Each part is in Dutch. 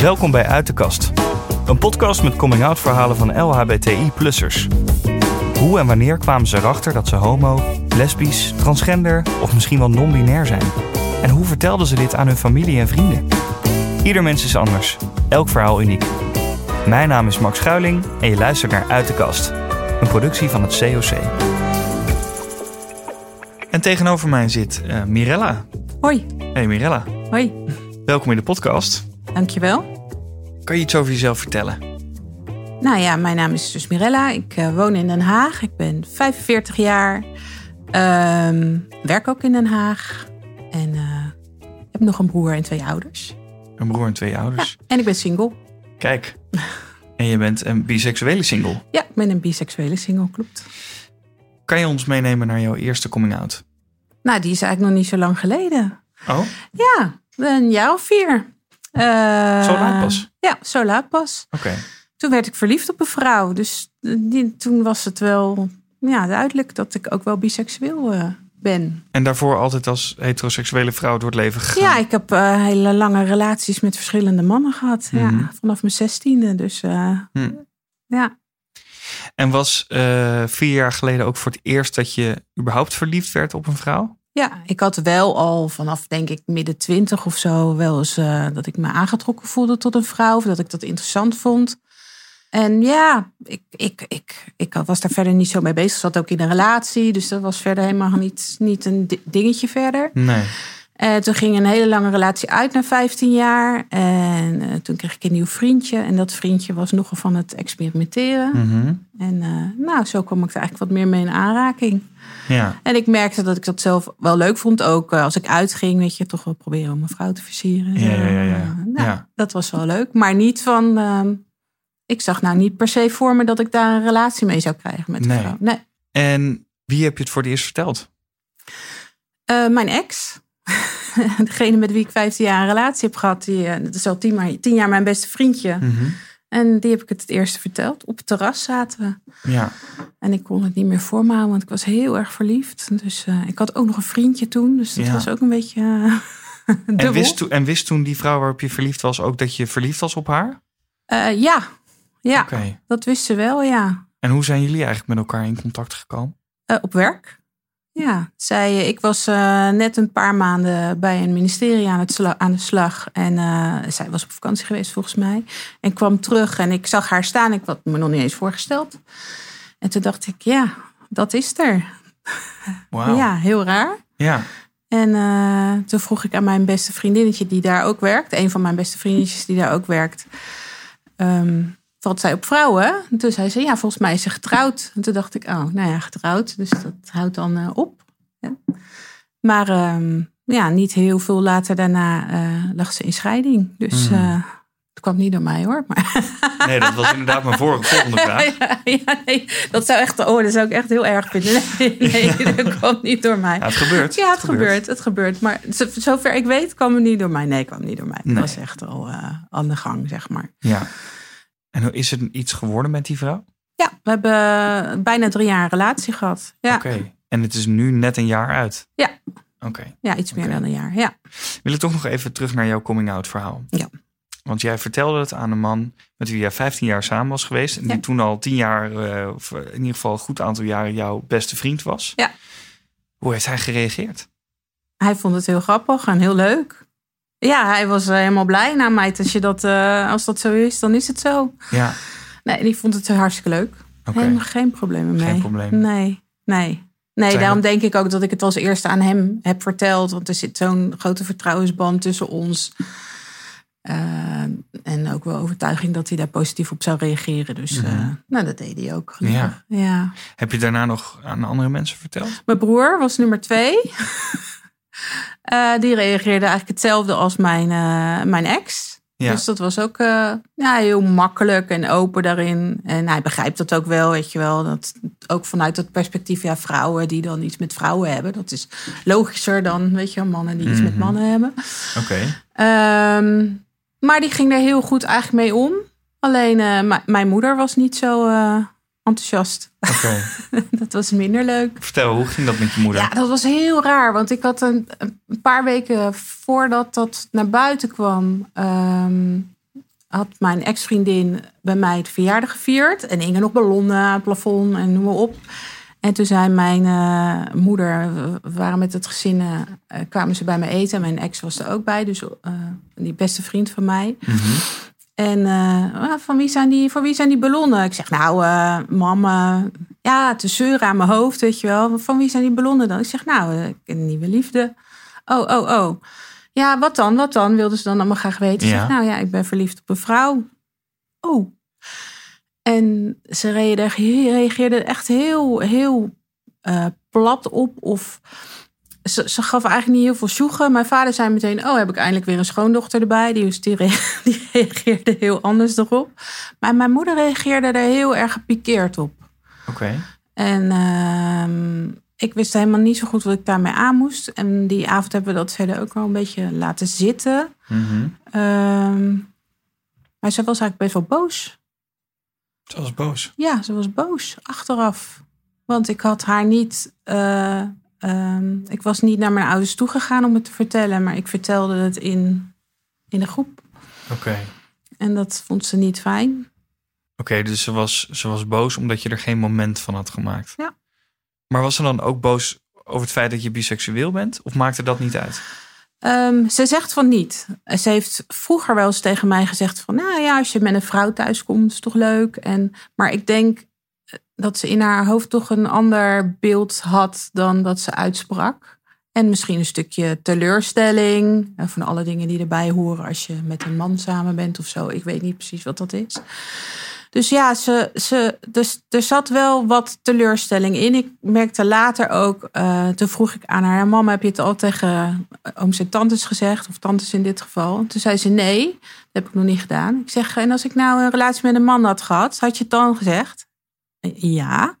Welkom bij Uit de Kast. Een podcast met coming-out verhalen van LHBTI-plussers. Hoe en wanneer kwamen ze erachter dat ze homo, lesbisch, transgender of misschien wel non-binair zijn? En hoe vertelden ze dit aan hun familie en vrienden? Ieder mens is anders, elk verhaal uniek. Mijn naam is Max Schuiling en je luistert naar Uit de Kast, een productie van het COC. En tegenover mij zit uh, Mirella. Hoi. Hey Mirella. Hoi. Welkom in de podcast. Dankjewel. Kan je iets over jezelf vertellen? Nou ja, mijn naam is dus Mirella. Ik uh, woon in Den Haag. Ik ben 45 jaar. Ehm, werk ook in Den Haag. En uh, heb nog een broer en twee ouders. Een broer en twee ouders? Ja, en ik ben single. Kijk. En je bent een biseksuele single? Ja, ik ben een biseksuele single, klopt. Kan je ons meenemen naar jouw eerste coming out? Nou, die is eigenlijk nog niet zo lang geleden. Oh? Ja, een jaar of vier. Uh, zo laat pas? Ja, zo laat pas. Oké. Toen werd ik verliefd op een vrouw. Dus die, toen was het wel ja, duidelijk dat ik ook wel biseksueel uh, ben. En daarvoor altijd als heteroseksuele vrouw door het leven gegaan? Ja, ik heb uh, hele lange relaties met verschillende mannen gehad. Mm -hmm. ja, vanaf mijn zestiende. Dus hm. ja. En was vier jaar geleden ook voor het eerst dat je überhaupt verliefd werd op een vrouw? Ja, ik had wel al vanaf denk ik midden twintig of zo wel eens uh, dat ik me aangetrokken voelde tot een vrouw. Of dat ik dat interessant vond. En ja, ik, ik, ik, ik was daar verder niet zo mee bezig. Ik zat ook in een relatie, dus dat was verder helemaal niet, niet een dingetje verder. Nee. Uh, toen ging een hele lange relatie uit na 15 jaar. En uh, toen kreeg ik een nieuw vriendje. En dat vriendje was nogal van het experimenteren. Mm -hmm. En uh, nou, zo kwam ik er eigenlijk wat meer mee in aanraking. Ja. En ik merkte dat ik dat zelf wel leuk vond. Ook als ik uitging, weet je, toch wel proberen om een vrouw te versieren. Ja, ja, ja. ja. Nou, ja. Dat was wel leuk. Maar niet van... ehm, ik zag nou niet per se voor me dat ik daar een relatie mee zou krijgen met een Nee. vrouw. Nee. En wie heb je het voor het eerst verteld? Mijn ex. Degene met wie ik 15 jaar een relatie heb gehad. Die, uh, dat is al tien, maar, tien jaar mijn beste vriendje. Mm -hmm. En die heb ik het het eerste verteld. Op het terras zaten we. Ja. En ik kon het niet meer voor me houden, want ik was heel erg verliefd. Dus uh, ik had ook nog een vriendje toen. Dus dat Ja. was ook een beetje uh, En dubbel. wist, toen, en wist toen die vrouw waarop je verliefd was ook dat je verliefd was op haar? Uh, ja, ja dat wist ze wel, ja. En hoe zijn jullie eigenlijk met elkaar in contact gekomen? Op werk. Ja, zij, ik was uh, net een paar maanden bij een ministerie aan, het sla, aan de slag. En uh, zij was op vakantie geweest volgens mij. En kwam terug en ik zag haar staan. Ik had me nog niet eens voorgesteld. En toen dacht ik, ja, dat is er. Wow. Ja, heel raar. Ja. En uh, toen vroeg ik aan mijn beste vriendinnetje die daar ook werkt. Een van mijn beste vriendinnetjes die daar ook werkt. Um, valt zij op vrouwen? En toen zei ze, ja, volgens mij is ze getrouwd. En toen dacht ik, oh, nou ja, getrouwd. Dus dat houdt dan uh, op. Ja. Maar um, ja, niet heel veel later daarna uh, lag ze in scheiding. Dus uh, het kwam niet door mij hoor. Maar Nee, dat was inderdaad mijn vorige, volgende vraag. ja, ja, nee, dat zou echt, oh, dat zou ik echt heel erg vinden. Nee, nee dat kwam niet door mij. Ja, het gebeurt. Ja, het, gebeurt. Het gebeurt. Maar zover ik weet, kwam het niet door mij. Nee, het kwam niet door mij. Het was echt al aan de gang, zeg maar. Ja. En is er iets geworden met die vrouw? Ja, we hebben bijna drie jaar een relatie gehad. Ja, Oké. Okay. En het is nu net een jaar uit? Ja. Oké. Okay. Ja, iets meer okay. dan een jaar, ja. Wil ik toch nog even terug naar jouw coming-out verhaal? Ja. Want jij vertelde het aan een man met wie jij 15 jaar samen was geweest. En die Ja. toen al 10 jaar, uh, of in ieder geval een goed aantal jaren, jouw beste vriend was. Ja. Hoe heeft hij gereageerd? Hij vond het heel grappig en heel leuk. Ja, hij was uh, helemaal blij. Nou, meid, als, je dat, uh, als dat zo is, dan is het zo. Ja. Nee, die vond het hartstikke leuk. Okay. Helemaal geen problemen mee. Geen probleem. Nee, nee. Nee, Zijn daarom denk ik ook dat ik het als eerste aan hem heb verteld. Want er zit zo'n grote vertrouwensband tussen ons. Uh, en ook wel overtuiging dat hij daar positief op zou reageren. Dus uh, Mhm. nou, dat deed hij ook. Ja. ja. Heb je daarna nog aan andere mensen verteld? Mijn broer was nummer twee. Uh, die reageerde eigenlijk hetzelfde als mijn, uh, mijn ex. Ja. Dus dat was ook uh, ja, heel makkelijk en open daarin. En hij begrijpt dat ook wel, weet je wel. Dat, ook vanuit het perspectief, ja, vrouwen die dan iets met vrouwen hebben. Dat is logischer dan, weet je, mannen die iets Mhm. met mannen hebben. Oké. Okay. Um, maar die ging er heel goed eigenlijk mee om. Alleen mijn moeder was niet zo enthousiast. Okay. dat was minder leuk. Vertel, hoe ging dat met je moeder? Ja, dat was heel raar. Want ik had een, een paar weken voordat dat naar buiten kwam... Um, had mijn ex-vriendin bij mij het verjaardag gevierd. En hingen nog ballonnen aan het plafond en noem maar op. En toen zei mijn eh, moeder, we waren met het gezin, eh, kwamen ze bij me eten. Mijn ex was er ook bij, dus eh, die beste vriend van mij. En uh, van wie zijn die, voor wie zijn die ballonnen? Ik zeg, nou, uh, mama, ja, te zeuren aan mijn hoofd, weet je wel. Van wie zijn die ballonnen dan? Ik zeg, nou, een nieuwe liefde. Oh, oh, oh. Ja, wat dan, wat dan? Wilden ze dan allemaal graag weten. Ik Ja. zeg, nou ja, ik ben verliefd op een vrouw. Oh. En ze reageerde, reageerde echt heel, heel eh, plat op. Of ze, ze gaf eigenlijk niet heel veel sjoegen. Mijn vader zei meteen, oh, heb ik eindelijk weer een schoondochter erbij. Die, die reageerde heel anders erop. Maar mijn moeder reageerde er heel erg gepikeerd op. Oké. En ehm, ik wist helemaal niet zo goed wat ik daarmee aan moest. En die avond hebben we dat verder ook wel een beetje laten zitten. Mhm. Ehm, maar ze was eigenlijk best wel boos. Ze was boos. Ja, ze was boos achteraf. Want ik had haar niet. eh, ehm, ik was niet naar mijn ouders toegegaan om het te vertellen, maar ik vertelde het in, in de groep. Oké. En dat vond ze niet fijn. Oké, dus ze was, ze was boos omdat je er geen moment van had gemaakt. Ja. Maar was ze dan ook boos over het feit dat je biseksueel bent? Of maakte dat niet uit? Ehm, ze zegt van niet. Ze heeft vroeger wel eens tegen mij gezegd van... nou ja, als je met een vrouw thuis komt, is toch leuk. En, maar ik denk dat ze in haar hoofd toch een ander beeld had... dan dat ze uitsprak. En misschien een stukje teleurstelling. eh, Van alle dingen die erbij horen als je met een man samen bent of zo. Ik weet niet precies wat dat is. Dus ja, ze, ze, dus, er zat wel wat teleurstelling in. Ik merkte later ook, eh, toen vroeg ik aan haar... "Ja, Mama, heb je het al tegen ooms en tantes gezegd? Of tantes in dit geval. Toen zei ze nee, dat heb ik nog niet gedaan. Ik zeg, en als ik nou een relatie met een man had gehad... had je het dan gezegd? Ja.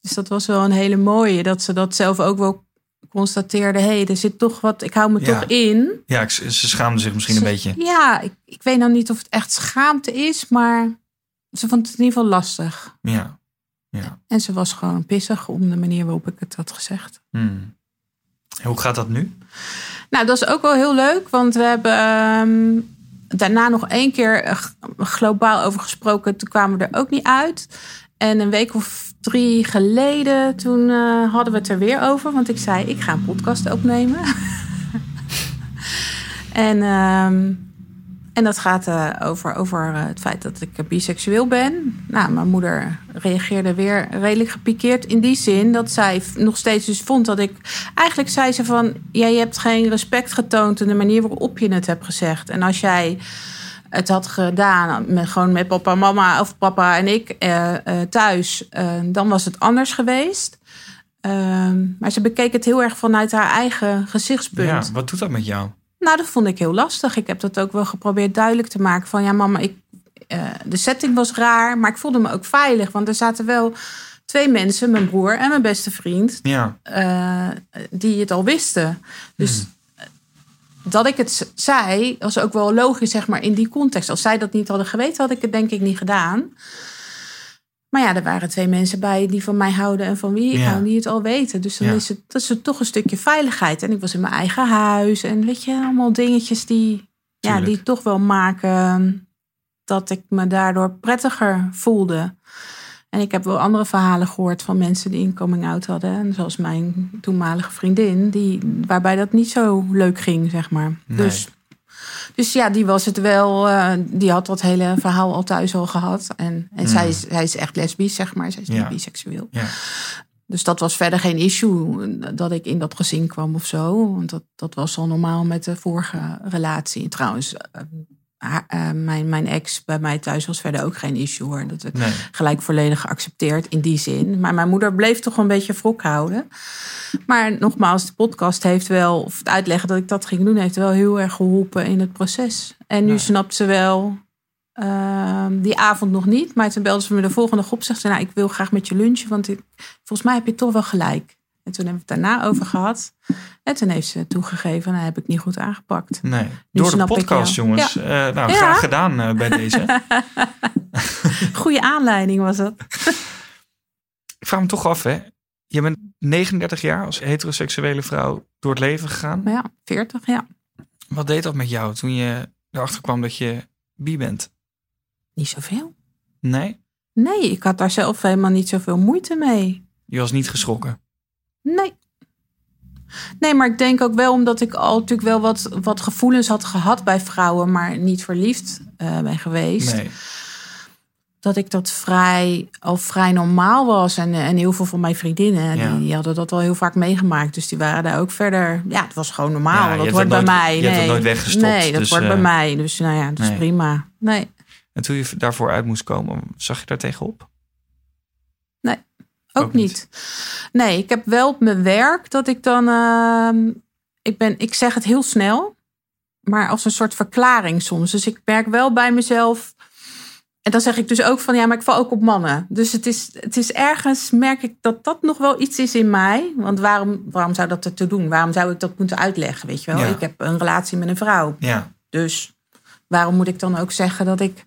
Dus dat was wel een hele mooie. Dat ze dat zelf ook wel constateerde. Hé, hey, er zit toch wat, ik hou me Ja. toch in. Ja, ik- ze schaamde zich misschien een beetje. Ja, ik, ik weet nou niet of het echt schaamte is, maar ze vond het in ieder geval lastig. Ja. ja. En ze was gewoon pissig om de manier waarop ik het had gezegd. Hmm. En Hoe gaat dat nu? Nou, dat is ook wel heel leuk, want we hebben ehm, daarna nog één keer eh, globaal over gesproken. Toen kwamen we er ook niet uit. En een week of drie geleden, toen eh, hadden we het er weer over. Want ik zei, ik ga een podcast opnemen. en, ehm, en dat gaat eh, over, over eh, het feit dat ik biseksueel ben. Nou, mijn moeder reageerde weer redelijk gepikeerd in die zin dat zij nog steeds dus vond dat ik... Eigenlijk zei ze van, jij hebt geen respect getoond in de manier waarop je het hebt gezegd. En als jij het had gedaan met, gewoon met papa, mama of papa en ik eh, eh, thuis, eh, dan was het anders geweest. Ehm, maar ze bekeek het heel erg vanuit haar eigen gezichtspunt. Ja, wat doet dat met jou? Nou, dat vond ik heel lastig. Ik heb dat ook wel geprobeerd duidelijk te maken. Van ja, mama, ik, de setting was raar, maar ik voelde me ook veilig. Want er zaten wel twee mensen, mijn broer en mijn beste vriend, Ja, die het al wisten. Dus eh, dat ik het zei, was ook wel logisch, zeg maar, in die context. Als zij dat niet hadden geweten, had ik het denk ik niet gedaan. Maar ja, er waren twee mensen bij die van mij houden en van wie ik Ja. hou, die het al weten. Dus dan Ja. is het, dat is het toch een stukje veiligheid. En ik was in mijn eigen huis en weet je, allemaal dingetjes die, ja, die toch wel maken dat ik me daardoor prettiger voelde. En ik heb wel andere verhalen gehoord van mensen die een coming out hadden. En zoals mijn toenmalige vriendin, die, waarbij dat niet zo leuk ging, zeg maar. Nee. Dus, dus ja, die was het wel. eh, die had dat hele verhaal al thuis al gehad. En, en zij, is, zij is echt lesbisch, zeg maar. Zij is. Ja. niet biseksueel. ja. Dus dat was verder geen issue dat ik in dat gezin kwam of zo. Want dat, dat was al normaal met de vorige relatie. En trouwens, eh, haar- eh, mijn, mijn ex bij mij thuis was verder ook geen issue hoor. Dat werd Nee. gelijk volledig geaccepteerd in die zin. Maar mijn moeder bleef toch een beetje wrok houden. Maar nogmaals, de podcast heeft wel, of het uitleggen dat ik dat ging doen, heeft wel heel erg geholpen in het proces. En nu snapt ze wel, ehm, die avond nog niet. Maar toen belde ze me de volgende groep. Zegt ze, nou, ik wil graag met je lunchen, want ik, volgens mij heb je toch wel gelijk. En toen hebben we het daarna over gehad. En toen heeft ze toegegeven, nou heb ik niet goed aangepakt. Nee. Door de podcast, jongens. Eh, nou, Ja. graag gedaan eh, bij deze. Goede aanleiding was dat. Ik vraag me toch af, hè. Je bent 39 jaar als heteroseksuele vrouw door het leven gegaan. Ja, 40, ja. Wat deed dat met jou toen je erachter kwam dat je bi bent? Niet zoveel. Nee? Nee, ik had daar zelf helemaal niet zoveel moeite mee. Je was niet geschrokken? Nee. Nee, maar ik denk ook wel omdat ik al natuurlijk wel wat, wat gevoelens had gehad bij vrouwen, maar niet verliefd uh, ben geweest. Nee. Dat ik dat vrij, al vrij normaal was. En, en heel veel van mijn vriendinnen, Ja. die, die hadden dat al heel vaak meegemaakt. Dus die waren daar ook verder. Ja, het was gewoon normaal. Ja, dat wordt bij nooit- mij. je nee. hebt dat nooit weggestopt, Nee, dat dus, wordt bij eh, mij. Dus nou ja, dat is prima. Nee. En toen je daarvoor uit moest komen, zag je daar tegenop? Ook, Ook niet. niet. Nee, ik heb wel op mijn werk dat ik dan. ehm, ik, ben, ik zeg het heel snel, maar als een soort verklaring soms. Dus ik merk wel bij mezelf. En dan zeg ik dus ook van ja, maar ik val ook op mannen. Dus het is, het is ergens, merk ik dat dat nog wel iets is in mij. Want waarom, waarom zou dat er te doen? Waarom zou ik dat moeten uitleggen? Weet je wel, Ja. ik heb een relatie met een vrouw. Ja. Dus waarom moet ik dan ook zeggen dat ik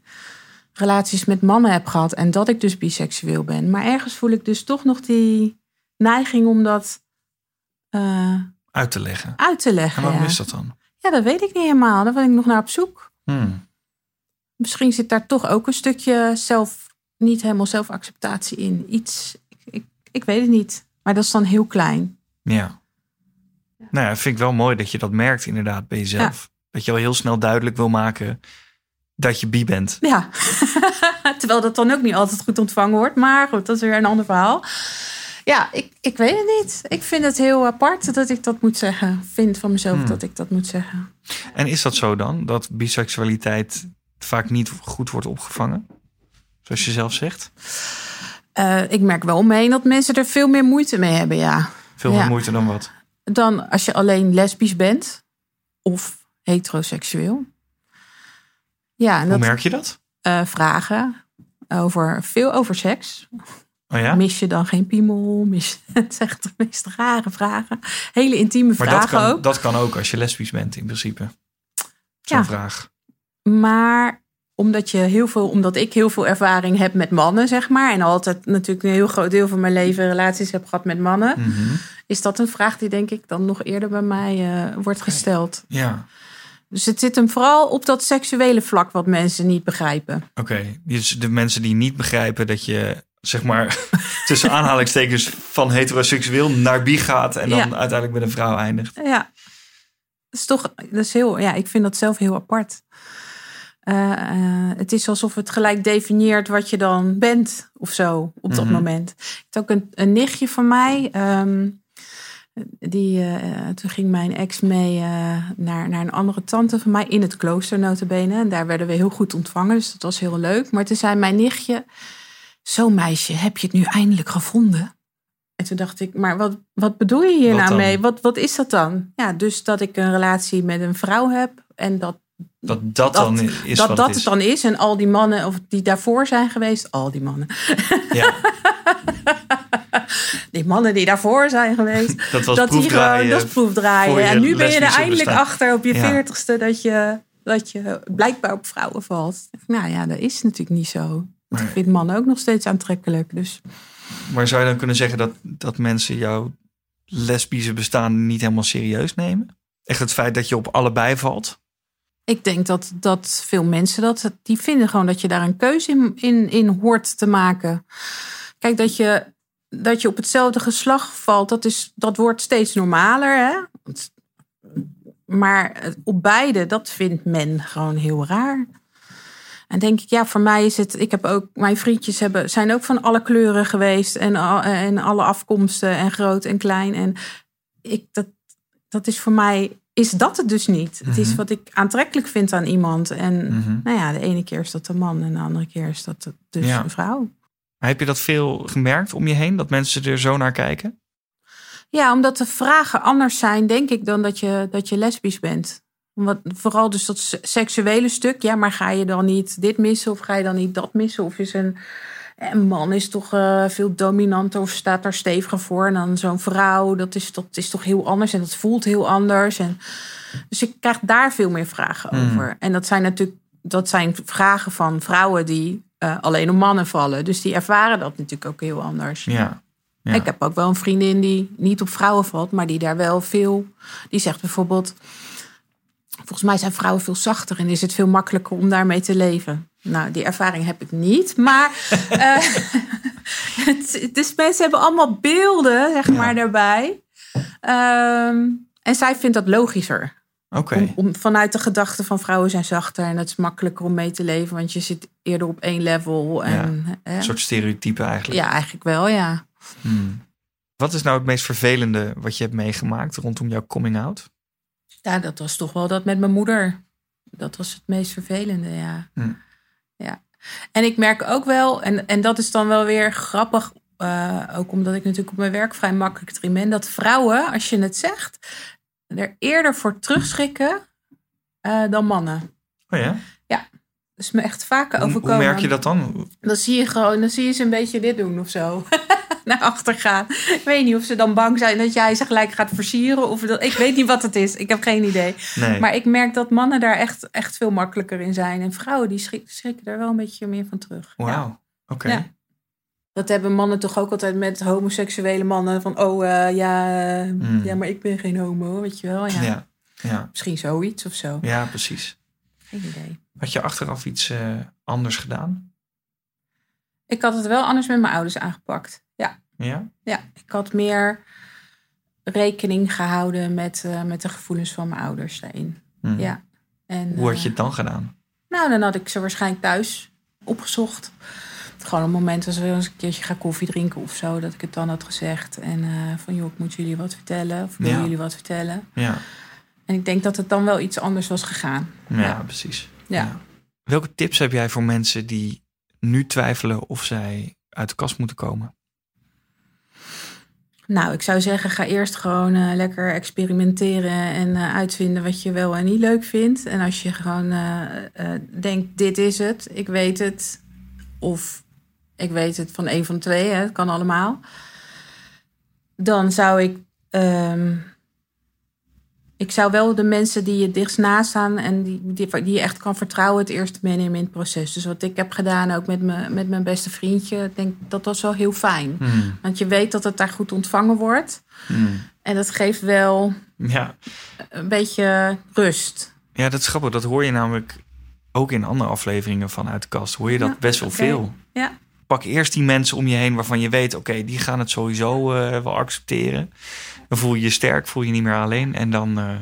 relaties met mannen heb gehad en dat ik dus biseksueel ben? Maar ergens voel ik dus toch nog die neiging om dat eh, Uit te leggen. uit te leggen. En waarom ja. is dat dan? ja, dat weet ik niet helemaal. Daar ben ik nog naar op zoek. Hmm. Misschien zit daar toch ook een stukje zelf, niet helemaal zelfacceptatie in. Iets, ik, ik, ik weet het niet. Maar dat is dan heel klein. Ja. Nou ja, vind ik wel mooi dat je dat merkt inderdaad bij jezelf. Dat je al heel snel duidelijk wil maken dat je bi bent. Ja, terwijl dat dan ook niet altijd goed ontvangen wordt. Maar goed, dat is weer een ander verhaal. Ja, ik, ik weet het niet. Ik vind het heel apart dat ik dat moet zeggen. Vind van mezelf Hmm. dat ik dat moet zeggen. En is dat zo dan? Dat biseksualiteit vaak niet goed wordt opgevangen? Zoals je zelf zegt? Eh, ik merk wel om me heen dat mensen er veel meer moeite mee hebben, ja. Veel meer Ja. moeite dan wat? Dan als je alleen lesbisch bent of heteroseksueel. Ja, en Hoe dat merk je dat? eh, vragen over veel over seks. Oh ja? Mis je dan geen piemel? Mis het zijn de meest rare vragen. Hele intieme Maar dat vragen kan, ook. dat kan ook als je lesbisch bent in principe. Zo'n Ja. vraag. Maar omdat, je heel veel, omdat ik heel veel ervaring heb met mannen, zeg maar. En altijd natuurlijk een heel groot deel van mijn leven relaties heb gehad met mannen. Mhm. Is dat een vraag die denk ik dan nog eerder bij mij eh, wordt gesteld. Ja, Dus het zit hem vooral op dat seksuele vlak wat mensen niet begrijpen. oké. Dus de mensen die niet begrijpen dat je, zeg maar, tussen aanhalingstekens van heteroseksueel naar bi gaat en dan Ja. uiteindelijk met een vrouw eindigt. Ja, dat is toch, dat is heel, ja, ik vind dat zelf heel apart. Eh, eh, het is alsof het gelijk definieert wat je dan bent of zo op dat Mhm. moment. Ik had ook een, een nichtje van mij. ehm, die, eh, toen ging mijn ex mee eh, naar, naar een andere tante van mij in het klooster notabene. En daar werden we heel goed ontvangen, dus dat was heel leuk. Maar toen zei mijn nichtje, zo meisje, heb je het nu eindelijk gevonden? En toen dacht ik, maar wat, wat bedoel je hier Wat nou dan? mee? Wat, wat is dat dan? Ja, dus dat ik een relatie met een vrouw heb en dat Dat dat, Dat- dan is dat, wat dat het het is. dan is. En al die mannen of die daarvoor zijn geweest, al die mannen. Ja, Die mannen die daarvoor zijn geweest. dat was dat die gewoon, dat proefdraaien. En nu ben je er eindelijk achter op je Ja. veertigste dat je, dat je blijkbaar op vrouwen valt. Nou ja, dat is natuurlijk niet zo. Nee. ik vind mannen ook nog steeds aantrekkelijk. Dus Maar zou je dan kunnen zeggen dat, dat mensen jouw lesbische bestaan niet helemaal serieus nemen? Echt het feit dat je op allebei valt? ik denk dat, dat veel mensen dat, die vinden gewoon dat je daar een keuze in, in, in hoort te maken. Kijk, dat je, dat je op hetzelfde geslacht valt, dat, is, dat wordt steeds normaler. Hè? Maar op beide, dat vindt men gewoon heel raar. En denk ik, ja, voor mij is het. Ik heb ook, mijn vriendjes hebben, zijn ook van alle kleuren geweest en, en alle afkomsten en groot en klein. En ik, dat, dat is voor mij, is dat het dus niet. Het is Mhm. wat ik aantrekkelijk vind aan iemand. En Mhm. nou ja, de ene keer is dat een man en de andere keer is dat dus Ja. een vrouw. Maar heb je dat veel gemerkt om je heen? Dat mensen er zo naar kijken? Ja, omdat de vragen anders zijn, denk ik, dan dat je, dat je lesbisch bent. Wat, vooral dus dat se- seksuele stuk. Ja, maar ga je dan niet dit missen of ga je dan niet dat missen? Of is een, een man is toch eh, veel dominanter of staat daar steviger voor? En dan zo'n vrouw, dat is, dat is toch heel anders en dat voelt heel anders. En, dus ik krijg daar veel meer vragen Mm. over. En dat zijn natuurlijk dat zijn vragen van vrouwen die eh, alleen op mannen vallen. Dus die ervaren dat natuurlijk ook heel anders. Ja. Ja. Ik heb ook wel een vriendin die niet op vrouwen valt, maar die daar wel veel. Die zegt bijvoorbeeld: volgens mij zijn vrouwen veel zachter en is het veel makkelijker om daarmee te leven. Nou, die ervaring heb ik niet. Maar uh, het, dus mensen hebben allemaal beelden, zeg maar, daarbij. Ehm, en zij vindt dat logischer. Oké. Om, vanuit de gedachte van vrouwen zijn zachter en het is makkelijker om mee te leven, want je zit eerder op één level. En, ja, een soort stereotype eigenlijk. Ja, eigenlijk wel, ja. Hmm. Wat is nou het meest vervelende wat je hebt meegemaakt rondom jouw coming out? Ja, dat was toch wel dat met mijn moeder. Dat was het meest vervelende, ja. Hm. Ja. En ik merk ook wel, en, en dat is dan wel weer grappig, uh, ook omdat ik natuurlijk op mijn werk vrij makkelijk erin ben, dat vrouwen, als je het zegt, er eerder voor terugschrikken uh, dan mannen. Oh ja? Ja. Dat is me echt vaker overkomen. Hoe merk je dat dan? Dan zie je gewoon, dan zie je ze een beetje dit doen of zo. Naar achter gaan. Ik weet niet of ze dan bang zijn dat jij ze gelijk gaat versieren. Of dat, ik weet niet wat het is. Ik heb geen idee. Nee. Maar ik merk dat mannen daar echt, echt veel makkelijker in zijn. En vrouwen die schrik, schrikken daar wel een beetje meer van terug. Wauw, Ja. oké. Ja. Dat hebben mannen toch ook altijd met homoseksuele mannen. Van, oh uh, ja, uh, Mm. ja, maar ik ben geen homo, weet je wel. Ja. Ja, ja. Misschien zoiets of zo. ja, precies. Geen idee. Had je achteraf iets uh, anders gedaan? Ik had het wel anders met mijn ouders aangepakt. Ja. Ja? Ja, ik had meer rekening gehouden met, uh, met de gevoelens van mijn ouders daarin. Hmm. Ja. En, Hoe had je het dan gedaan? Nou, dan had ik ze waarschijnlijk thuis opgezocht. Gewoon een moment als we eens een keertje gaan koffie drinken of zo, dat ik het dan had gezegd. En uh, van joh, ik moet jullie wat vertellen. Of wil Ja. jullie wat vertellen. Ja, En ik denk dat het dan wel iets anders was gegaan. ja, Ja. precies. Ja. Welke tips heb jij voor mensen die nu twijfelen of zij uit de kast moeten komen? Nou, ik zou zeggen, ga eerst gewoon eh, lekker experimenteren en eh, uitvinden wat je wel en niet leuk vindt. En als je gewoon eh, eh, denkt, dit is het, ik weet het. Of ik weet het van een van de twee, hè, het kan allemaal. Dan zou ik... ehm, ik zou wel de mensen die je dichtst naast staan en die, die, die je echt kan vertrouwen, het eerst meenemen in het proces. Dus wat ik heb gedaan, ook met, me, met mijn beste vriendje, ik denk dat was wel heel fijn. Hmm. Want je weet dat het daar goed ontvangen wordt. Hmm. En dat geeft wel Ja. een beetje rust. ja, dat is grappig. Dat hoor je namelijk ook in andere afleveringen van Uit de Kast. Hoor je dat Ja, best wel veel. Ja. Pak eerst die mensen om je heen waarvan je weet... oké, die gaan het sowieso eh, wel accepteren. Dan voel je je sterk, voel je niet meer alleen. En dan eh,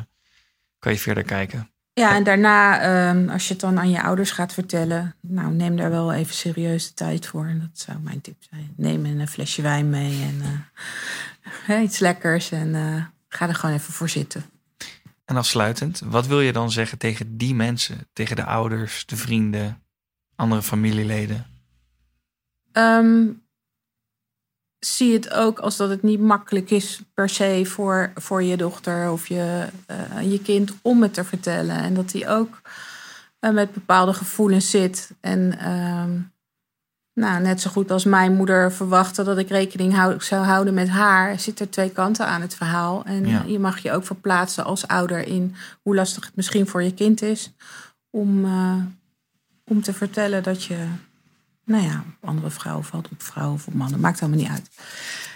kan je verder kijken. Ja, en daarna, ehm, als je het dan aan je ouders gaat vertellen, nou, neem daar wel even serieus de tijd voor. En dat zou mijn tip zijn. Neem een flesje wijn mee en eh, iets lekkers en eh, ga er gewoon even voor zitten. En afsluitend, wat wil je dan zeggen tegen die mensen? Tegen de ouders, de vrienden, andere familieleden? Ehm, zie het ook als dat het niet makkelijk is per se voor, voor je dochter of je, eh, je kind om het te vertellen. En dat die ook eh, met bepaalde gevoelens zit. En ehm, nou, net zo goed als mijn moeder verwachtte dat ik rekening hou, zou houden met haar, zit er twee kanten aan het verhaal. En Ja. je mag je ook verplaatsen als ouder in hoe lastig het misschien voor je kind is om, eh, om te vertellen dat je nou ja, andere vrouwen valt, op vrouwen of op mannen. Maakt helemaal niet uit.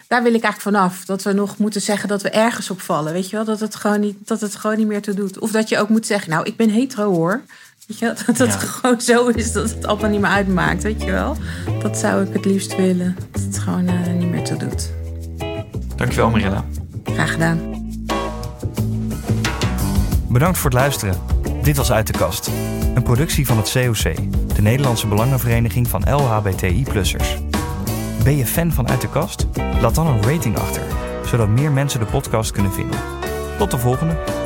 Daar wil ik eigenlijk vanaf. Dat we nog moeten zeggen dat we ergens op vallen. Weet je wel? Dat het gewoon niet, dat het gewoon niet meer toe doet. Of dat je ook moet zeggen, nou, ik ben hetero hoor. Weet je wel? Dat het Ja. gewoon zo is dat het allemaal niet meer uitmaakt. Weet je wel? Dat zou ik het liefst willen. Dat het gewoon eh, niet meer toe doet. Dankjewel Marilla. Graag gedaan. Bedankt voor het luisteren. Dit was Uit de Kast. Een productie van het COC, de Nederlandse Belangenvereniging van LHBTI-plussers. Ben je fan van Uit de Kast? Laat dan een rating achter, zodat meer mensen de podcast kunnen vinden. Tot de volgende.